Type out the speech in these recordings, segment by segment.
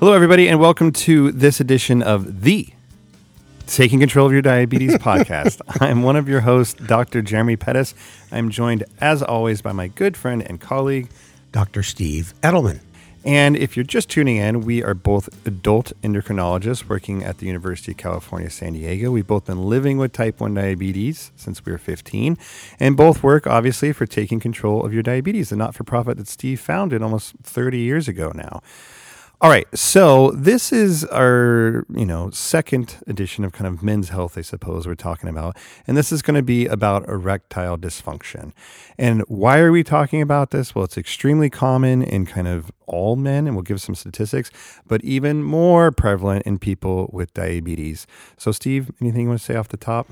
Hello, everybody, and welcome to this edition of the Taking Control of Your Diabetes podcast. I'm one of your hosts, Dr. Jeremy Pettus. I'm joined, as always, by my good friend and colleague, Dr. Steve Edelman. And if you're just tuning in, we are both adult endocrinologists working at the University of California, San Diego. We've both been living with type 1 diabetes since we were 15, and both work, obviously, for taking control of your diabetes, the not for profit that Steve founded almost 30 years ago now. All right, so this is our, you know, second edition of kind of men's health, I suppose we're talking about, and this is going to be about erectile dysfunction. And why are we talking about this? Well, it's extremely common in kind of all men, and we'll give some statistics, but even more prevalent in people with diabetes. So, Steve, anything you want to say off the top?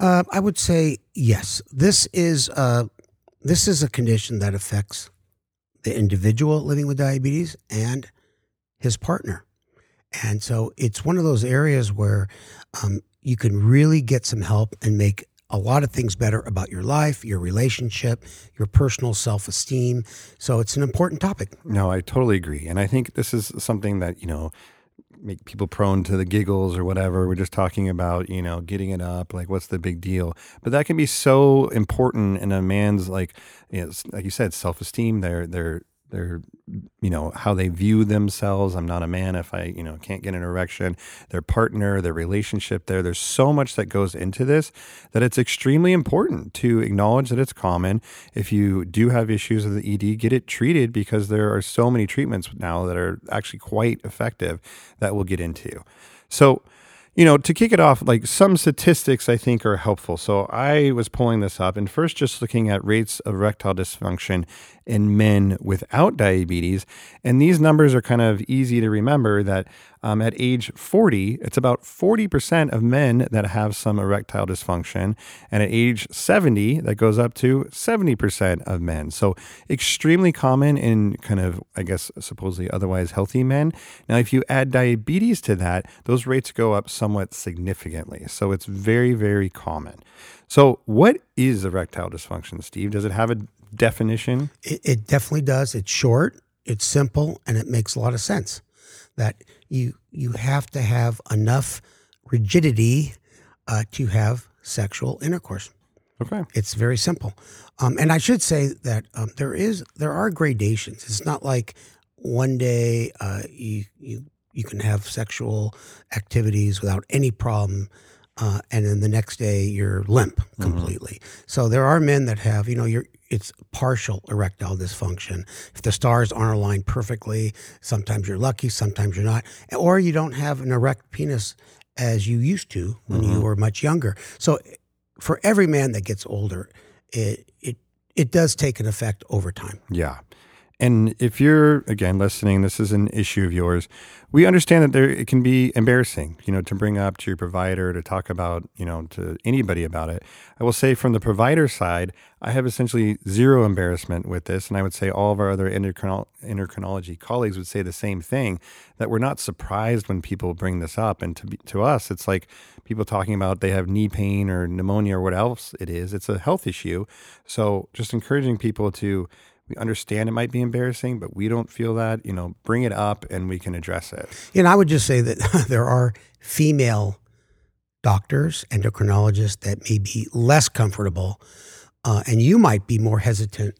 Uh, I would say yes. This is uh, this is a condition that affects the individual living with diabetes and his partner. And so it's one of those areas where um, you can really get some help and make a lot of things better about your life, your relationship, your personal self esteem. So it's an important topic. No, I totally agree. And I think this is something that, you know, make people prone to the giggles or whatever. We're just talking about, you know, getting it up, like what's the big deal? But that can be so important in a man's like, you know, like you said, self esteem, their their their you know how they view themselves. I'm not a man if i you know can't get an erection. Their partner their relationship there. There's so much that goes into this that it's extremely important to acknowledge that it's common. If you do have issues with the ed get it treated because there are so many treatments now that are actually quite effective that we'll get into so you know, to kick it off, like some statistics I think are helpful. So I was pulling this up and first just looking at rates of erectile dysfunction in men without diabetes. And these numbers are kind of easy to remember that um, at age 40, it's about 40% of men that have some erectile dysfunction. And at age 70, that goes up to 70% of men. So extremely common in kind of, I guess, supposedly otherwise healthy men. Now, if you add diabetes to that, those rates go up somewhat significantly. So it's very, very common. So, what is erectile dysfunction, Steve? Does it have a definition? It, it definitely does. It's short, it's simple, and it makes a lot of sense. That you you have to have enough rigidity uh, to have sexual intercourse. Okay, it's very simple. Um, and I should say that um, there is there are gradations. It's not like one day uh, you you you can have sexual activities without any problem uh, and then the next day you're limp mm-hmm. completely. Mm-hmm. So there are men that have, you know, you're it's partial erectile dysfunction. If the stars aren't aligned perfectly, sometimes you're lucky, sometimes you're not, or you don't have an erect penis as you used to when mm-hmm. you were much younger. So for every man that gets older, it it it does take an effect over time. Yeah. And if you're again listening, this is an issue of yours. We understand that there it can be embarrassing, you know, to bring up to your provider to talk about, you know, to anybody about it. I will say from the provider side, I have essentially zero embarrassment with this, and I would say all of our other endocrinol- endocrinology colleagues would say the same thing. That we're not surprised when people bring this up, and to be, to us, it's like people talking about they have knee pain or pneumonia or what else it is. It's a health issue, so just encouraging people to we understand it might be embarrassing, but we don't feel that. You know, bring it up and we can address it. And I would just say that there are female doctors, endocrinologists that may be less comfortable, uh, and you might be more hesitant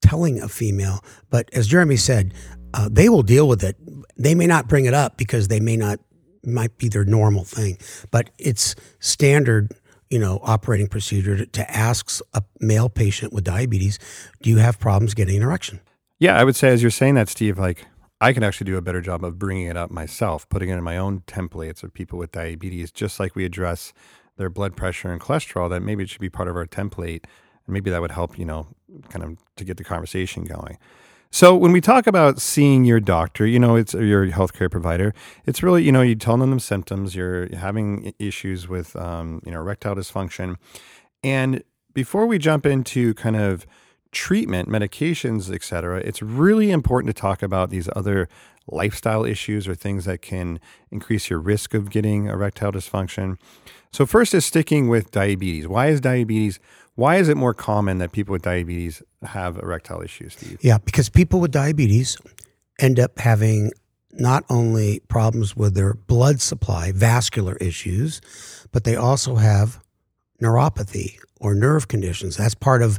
telling a female. But as Jeremy said, uh, they will deal with it. They may not bring it up because they may not might be their normal thing, but it's standard you know, operating procedure to, to ask a male patient with diabetes, do you have problems getting an erection? Yeah, I would say as you're saying that, Steve, like I can actually do a better job of bringing it up myself, putting it in my own templates of people with diabetes, just like we address their blood pressure and cholesterol, that maybe it should be part of our template. And maybe that would help, you know, kind of to get the conversation going. So when we talk about seeing your doctor, you know, it's your healthcare provider. It's really, you know, you tell them the symptoms. You're having issues with, um, you know, erectile dysfunction, and before we jump into kind of treatment, medications, etc., it's really important to talk about these other lifestyle issues or things that can increase your risk of getting erectile dysfunction. So first is sticking with diabetes. Why is diabetes why is it more common that people with diabetes have erectile issues, Steve? Yeah, because people with diabetes end up having not only problems with their blood supply, vascular issues, but they also have neuropathy or nerve conditions. That's part of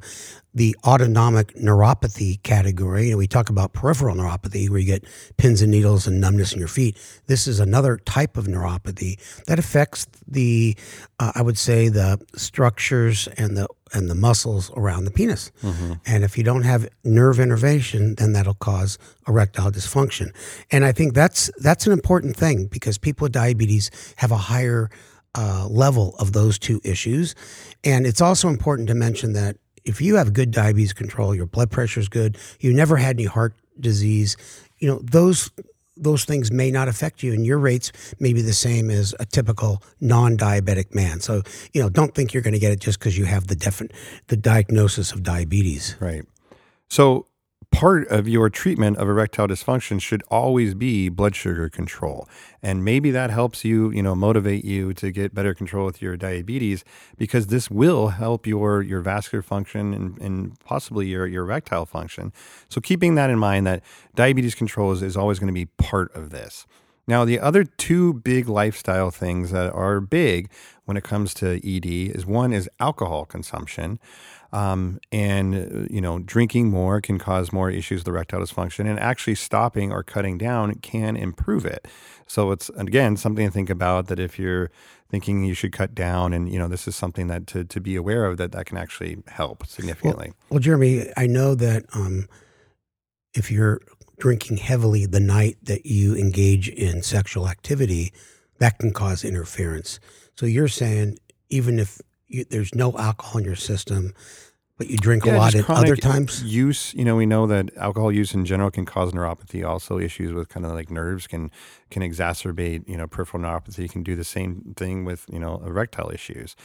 the autonomic neuropathy category. Know, we talk about peripheral neuropathy where you get pins and needles and numbness in your feet. This is another type of neuropathy that affects the, uh, I would say, the structures and the and the muscles around the penis. Mm-hmm. And if you don't have nerve innervation, then that'll cause erectile dysfunction. And I think that's that's an important thing because people with diabetes have a higher uh, level of those two issues. And it's also important to mention that if you have good diabetes control, your blood pressure is good, you never had any heart disease, you know, those those things may not affect you and your rates may be the same as a typical non-diabetic man. So, you know, don't think you're going to get it just because you have the definite the diagnosis of diabetes. Right. So, part of your treatment of erectile dysfunction should always be blood sugar control. And maybe that helps you, you know, motivate you to get better control with your diabetes because this will help your your vascular function and, and possibly your, your erectile function. So keeping that in mind that diabetes control is, is always going to be part of this. Now, the other two big lifestyle things that are big when it comes to ED is one is alcohol consumption. Um, and uh, you know, drinking more can cause more issues with erectile dysfunction, and actually stopping or cutting down can improve it. So it's again something to think about. That if you're thinking you should cut down, and you know, this is something that to to be aware of that that can actually help significantly. Well, well Jeremy, I know that um, if you're drinking heavily the night that you engage in sexual activity, that can cause interference. So you're saying even if you, there's no alcohol in your system, but you drink yeah, a lot at other times. Use, you know, we know that alcohol use in general can cause neuropathy. Also, issues with kind of like nerves can can exacerbate, you know, peripheral neuropathy. You Can do the same thing with you know erectile issues.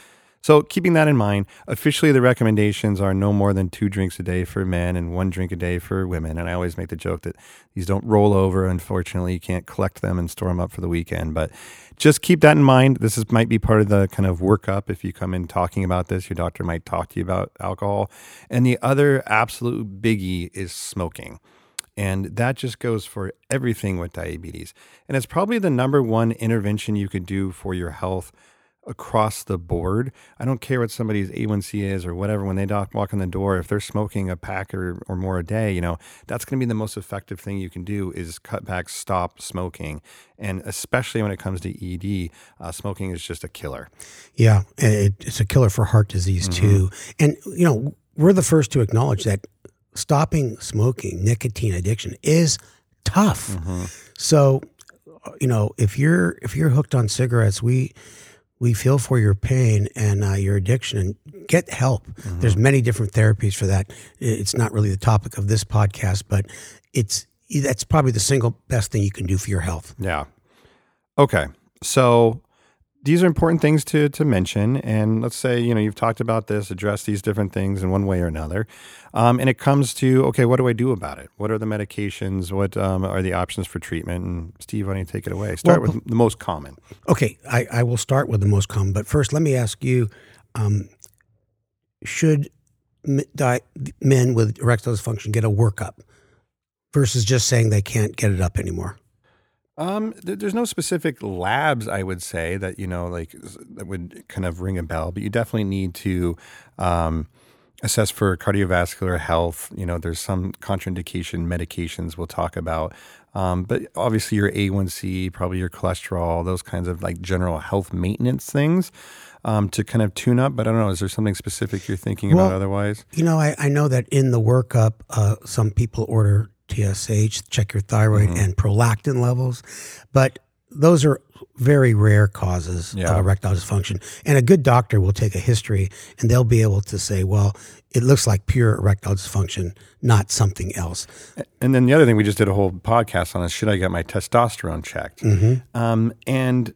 So, keeping that in mind, officially the recommendations are no more than two drinks a day for men and one drink a day for women. And I always make the joke that these don't roll over. Unfortunately, you can't collect them and store them up for the weekend. But just keep that in mind. This is, might be part of the kind of workup. If you come in talking about this, your doctor might talk to you about alcohol. And the other absolute biggie is smoking. And that just goes for everything with diabetes. And it's probably the number one intervention you could do for your health across the board. I don't care what somebody's A1C is or whatever. When they walk in the door, if they're smoking a pack or, or more a day, you know, that's going to be the most effective thing you can do is cut back, stop smoking. And especially when it comes to ED, uh, smoking is just a killer. Yeah. It, it's a killer for heart disease mm-hmm. too. And, you know, we're the first to acknowledge that stopping smoking, nicotine addiction is tough. Mm-hmm. So, you know, if you're if you're hooked on cigarettes, we we feel for your pain and uh, your addiction and get help. Mm-hmm. There's many different therapies for that. It's not really the topic of this podcast, but it's that's probably the single best thing you can do for your health. Yeah. Okay. So these are important things to to mention. And let's say you know you've talked about this, address these different things in one way or another, um, and it comes to okay, what do I do about it? What are the medications? What um, are the options for treatment? And Steve, why don't you take it away? Start well, with the most common. Okay, I, I will start with the most common, but first let me ask you: um, Should men with erectile dysfunction get a workup versus just saying they can't get it up anymore? Um, th- there's no specific labs I would say that you know like that would kind of ring a bell, but you definitely need to um, assess for cardiovascular health. You know, there's some contraindication medications we'll talk about, um, but obviously your A1C, probably your cholesterol, those kinds of like general health maintenance things. Um, to kind of tune up, but I don't know. Is there something specific you're thinking well, about otherwise? You know, I, I know that in the workup, uh, some people order TSH, check your thyroid mm-hmm. and prolactin levels. But those are very rare causes yeah. of erectile dysfunction. And a good doctor will take a history and they'll be able to say, well, it looks like pure erectile dysfunction, not something else. And then the other thing we just did a whole podcast on is should I get my testosterone checked? Mm-hmm. Um, and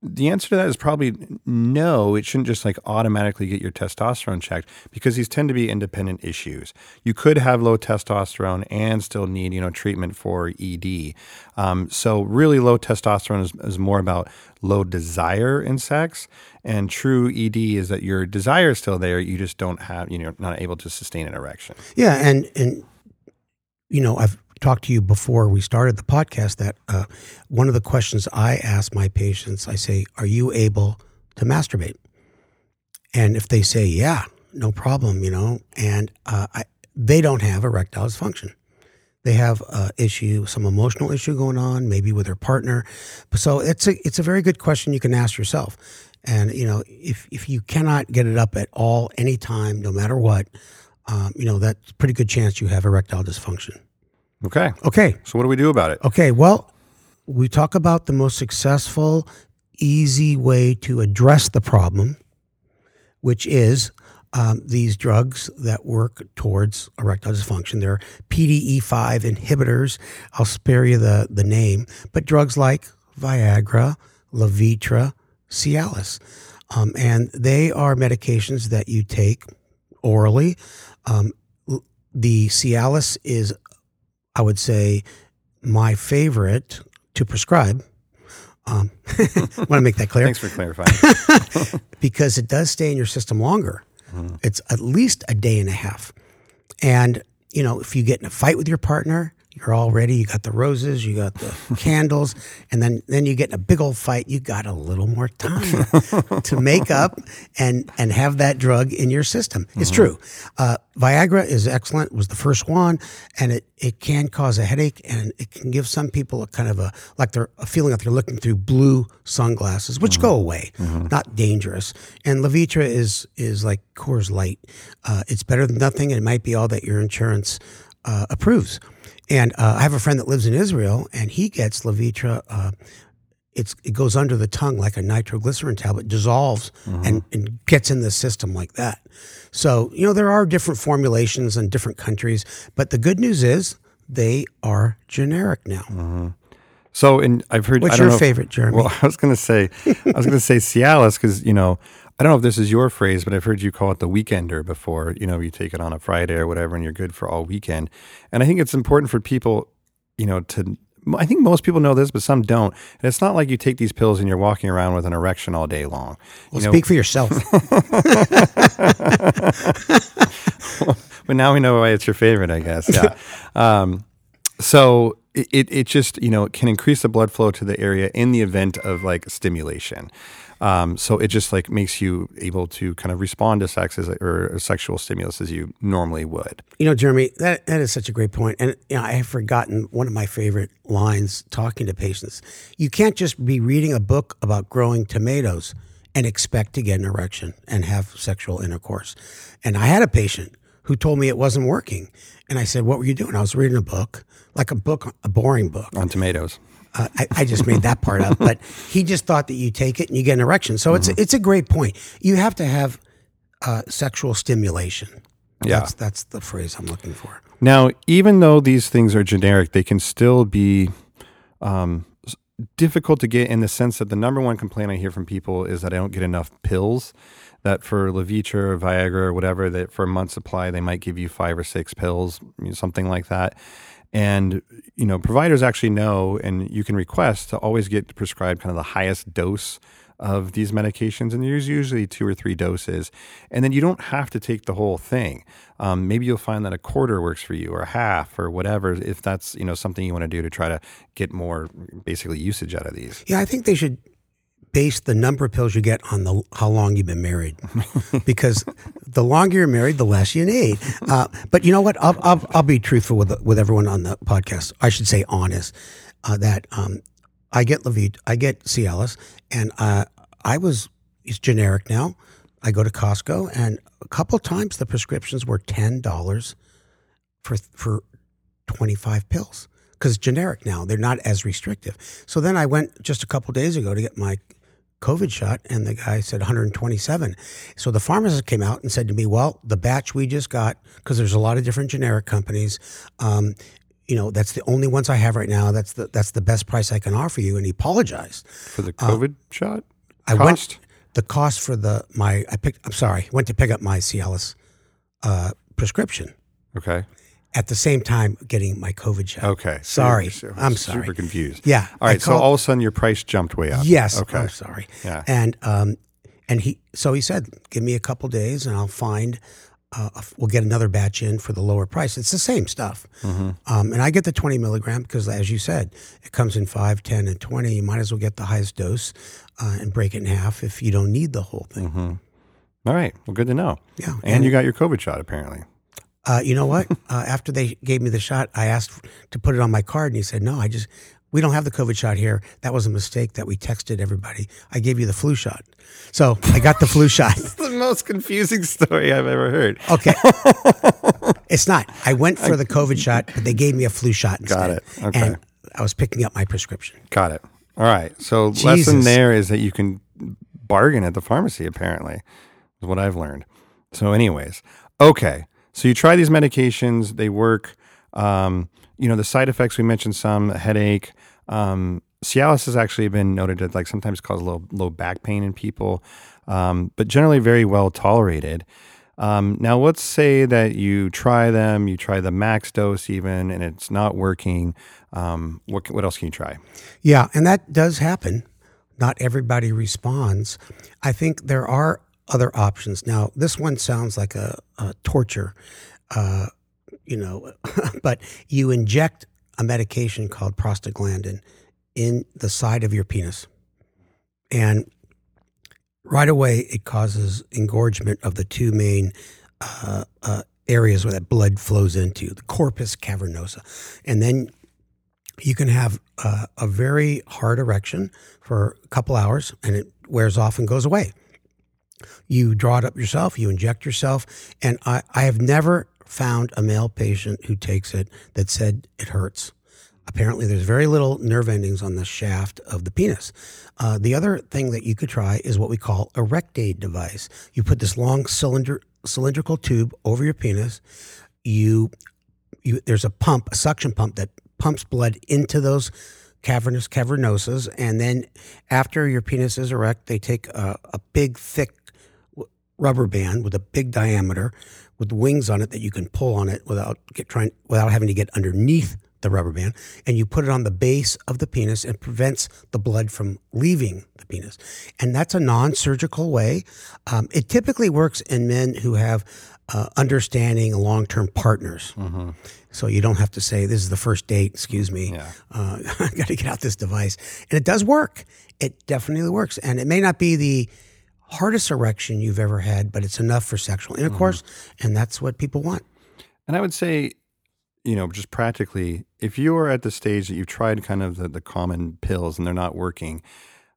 the answer to that is probably no. It shouldn't just like automatically get your testosterone checked because these tend to be independent issues. You could have low testosterone and still need you know treatment for ED. Um, so really, low testosterone is, is more about low desire in sex, and true ED is that your desire is still there. You just don't have you know not able to sustain an erection. Yeah, and and you know I've talked to you before we started the podcast that uh, one of the questions I ask my patients, I say, "Are you able to masturbate?" And if they say, "Yeah," no problem, you know, and uh, I, they don't have erectile dysfunction. They have uh, issue, some emotional issue going on, maybe with their partner. So it's a it's a very good question you can ask yourself. And you know, if if you cannot get it up at all, anytime, no matter what, um, you know that's pretty good chance you have erectile dysfunction. Okay. Okay. So what do we do about it? Okay. Well, we talk about the most successful, easy way to address the problem, which is um, these drugs that work towards erectile dysfunction. They're PDE5 inhibitors. I'll spare you the, the name, but drugs like Viagra, Levitra, Cialis. Um, and they are medications that you take orally. Um, the Cialis is, I would say, my favorite to prescribe. Um, want to make that clear? Thanks for clarifying. because it does stay in your system longer. Mm-hmm. It's at least a day and a half. And, you know, if you get in a fight with your partner, you're all ready. You got the roses, you got the candles, and then then you get in a big old fight. You got a little more time to make up and and have that drug in your system. Mm-hmm. It's true. Uh, Viagra is excellent. Was the first one, and it it can cause a headache, and it can give some people a kind of a like they're a feeling like they're looking through blue sunglasses, which mm-hmm. go away. Mm-hmm. Not dangerous. And Levitra is is like Coors Light. Uh, it's better than nothing. And it might be all that your insurance uh, approves. And uh, I have a friend that lives in Israel, and he gets Levitra. Uh, it's it goes under the tongue like a nitroglycerin tablet, dissolves mm-hmm. and, and gets in the system like that. So you know there are different formulations in different countries, but the good news is they are generic now. Mm-hmm. So, and I've heard. What's your know, favorite, Jeremy? Well, I was going to say, I was going to say Cialis because you know I don't know if this is your phrase, but I've heard you call it the weekender before. You know, you take it on a Friday or whatever, and you're good for all weekend. And I think it's important for people, you know, to. I think most people know this, but some don't. And it's not like you take these pills and you're walking around with an erection all day long. Well, you know, speak for yourself. but now we know why it's your favorite, I guess. Yeah. Um, so it, it just you know it can increase the blood flow to the area in the event of like stimulation um, so it just like makes you able to kind of respond to sex as or sexual stimulus as you normally would. You know, Jeremy, that that is such a great point. point, and you know, I have forgotten one of my favorite lines talking to patients. You can't just be reading a book about growing tomatoes and expect to get an erection and have sexual intercourse. And I had a patient who told me it wasn't working, and I said, "What were you doing?" I was reading a book, like a book, a boring book on tomatoes. Uh, I, I, just made that part up, but he just thought that you take it and you get an erection. So mm-hmm. it's it's a great point. You have to have uh, sexual stimulation. Yeah, that's, that's the phrase I'm looking for. Now, even though these things are generic, they can still be um, difficult to get in the sense that the number one complaint I hear from people is that I don't get enough pills. That for Levitra or Viagra or whatever, that for a month supply they might give you five or six pills, something like that. And you know, providers actually know, and you can request to always get prescribed kind of the highest dose of these medications, and there's usually two or three doses. And then you don't have to take the whole thing. Um, maybe you'll find that a quarter works for you, or a half, or whatever, if that's you know something you want to do to try to get more basically usage out of these. Yeah, I think they should base the number of pills you get on the how long you've been married, because the longer you're married, the less you need. Uh, but you know what? I'll, I'll, I'll be truthful with with everyone on the podcast. I should say honest uh, that um, I get Levit, I get Cialis, and uh, I was it's generic now. I go to Costco, and a couple times the prescriptions were ten dollars for for twenty five pills because generic now. They're not as restrictive. So then I went just a couple days ago to get my COVID shot, and the guy said 127. So the pharmacist came out and said to me, "Well, the batch we just got, because there's a lot of different generic companies, um, you know, that's the only ones I have right now. That's the that's the best price I can offer you." And he apologized for the uh, COVID uh, shot. I went the cost for the my I picked. I'm sorry, went to pick up my Cialis uh, prescription. Okay at the same time getting my COVID shot. Okay. Sorry. I'm sorry. Super confused. Yeah. All right. so all of a sudden your price jumped way up. Yes. Okay. I'm sorry. Yeah. And um, and he so he said, give me a couple days and I'll find uh, we'll get another batch in for the lower price. It's the same stuff. Mm-hmm. Um, and I get the 20 milligram because, as you said, it comes in 5, 10, and 20. You might as well get the highest dose uh, and break it in half if you don't need the whole thing. Mm-hmm. All right. Well, good to know. Yeah. And, you got your COVID shot, apparently. Uh, you know what? uh, after they gave me the shot, I asked to put it on my card, and he said, "No, I just we don't have the COVID shot here. That was a mistake that we texted everybody. I gave you the flu shot, so I got the flu shot." It's the most confusing story I've ever heard. Okay, it's not. I went for the COVID shot, but they gave me a flu shot instead. Got it. Okay. And I was picking up my prescription. Got it. All right. So lesson there is that you can bargain at the pharmacy. Apparently, is what I've learned. So, anyways, okay. So you try these medications; they work. Um, you know the side effects we mentioned some headache. Um, Cialis has actually been noted to like sometimes cause low low back pain in people, um, but generally very well tolerated. Um, now, let's say that you try them, you try the max dose even, and it's not working. Um, what what else can you try? Yeah, and that does happen. Not everybody responds. I think there are other options. Now, this one sounds like a, a torture, uh, you know, but you inject a medication called prostaglandin in the side of your penis. And right away, it causes engorgement of the two main uh, uh, areas where that blood flows into the corpus cavernosa. And then you can have uh, a very hard erection for a couple hours and it wears off and goes away. You draw it up yourself, you inject yourself. And I, I have never found a male patient who takes it that said it hurts. Apparently, there's very little nerve endings on the shaft of the penis. Uh, the other thing that you could try is what we call a rectade device. You put this long cylinder cylindrical tube over your penis. You, you there's a pump, a suction pump that pumps blood into those cavernous cavernosas, and then after your penis is erect, they take a, a big thick rubber band with a big diameter with wings on it that you can pull on it without get trying without having to get underneath the rubber band and you put it on the base of the penis and prevents the blood from leaving the penis. And that's a non-surgical way. Um, it typically works in men who have uh, understanding long-term partners. So you don't have to say this is the first date excuse me. Yeah. uh, i got to get out this device. And it does work. It definitely works. And it may not be the hardest erection you've ever had but it's enough for sexual mm-hmm. intercourse and that's what people want. And I would say, you know, just practically, if you are at the stage that you've tried kind of the, the common pills and they're not working,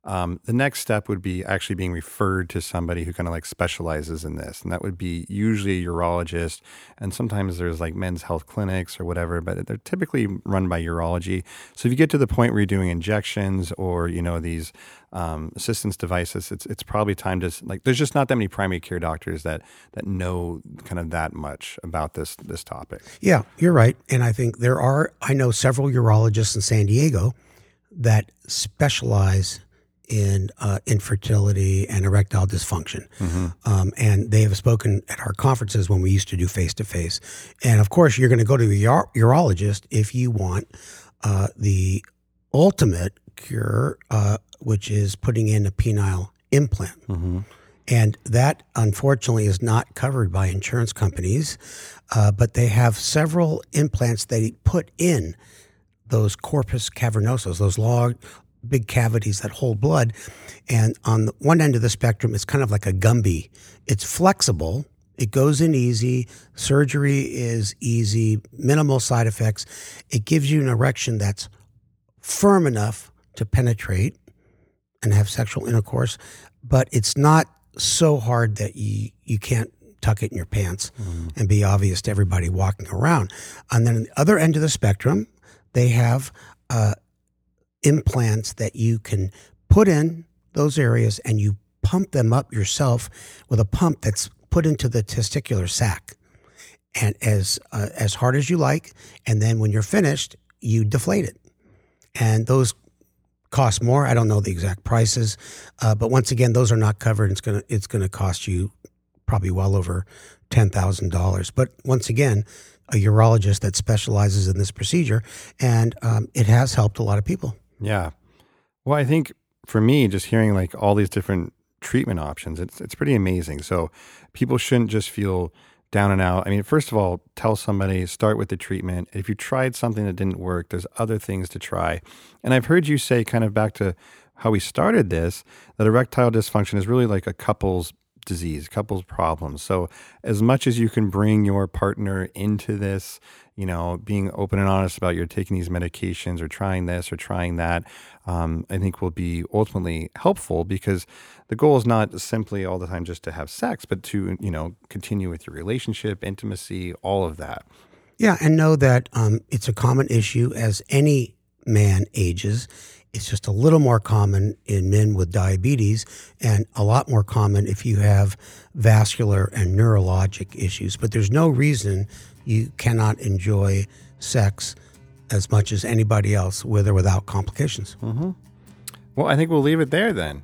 um, the next step would be actually being referred to somebody who kind of like specializes in this. And that would be usually a urologist. And sometimes there's like men's health clinics or whatever, but they're typically run by urology. So if you get to the point where you're doing injections or, you know, these um, assistance devices, it's, it's probably time to like, there's just not that many primary care doctors that, that know kind of that much about this, this topic. Yeah, you're right. And I think there are, I know several urologists in San Diego that specialize in uh, infertility and erectile dysfunction. Um, and they have spoken at our conferences when we used to do face to face. And of course, you're going to go to a uro- urologist if you want uh, the ultimate cure, uh, which is putting in a penile implant. And that, unfortunately, is not covered by insurance companies, uh, but they have several implants they put in those corpus cavernosus, those long, big cavities that hold blood. And on the one end of the spectrum, it's kind of like a Gumby. It's flexible. It goes in easy. Surgery is easy, minimal side effects. It gives you an erection that's firm enough to penetrate and have sexual intercourse, but it's not so hard that you you can't tuck it in your pants and be obvious to everybody walking around. And then on the other end of the spectrum, they have uh, implants that you can put in those areas and you pump them up yourself with a pump that's put into the testicular sac. And as uh, as hard as you like and then when you're finished you deflate it. And those cost more. I don't know the exact prices uh, but once again those are not covered. It's going to it's going to cost you probably well over $10000 but once again a urologist that specializes in this procedure and um, it has helped a lot of people Yeah. Well, I think for me, just hearing like all these different treatment options, it's it's pretty amazing. So people shouldn't just feel down and out. I mean, first of all, tell somebody, start with the treatment. If you tried something that didn't work, there's other things to try. And I've heard you say, kind of back to how we started this, that erectile dysfunction is really like a couple's disease, couples problems. So as much as you can bring your partner into this, you know, being open and honest about you're taking these medications or trying this or trying that, um, I think will be ultimately helpful because the goal is not simply all the time just to have sex, but to, you know, continue with your relationship, intimacy, all of that. Yeah, and know that um, it's a common issue as any man ages it's just a little more common in men with diabetes and a lot more common if you have vascular and neurologic issues. But there's no reason you cannot enjoy sex as much as anybody else with or without complications. Mm-hmm. Well, I think we'll leave it there then.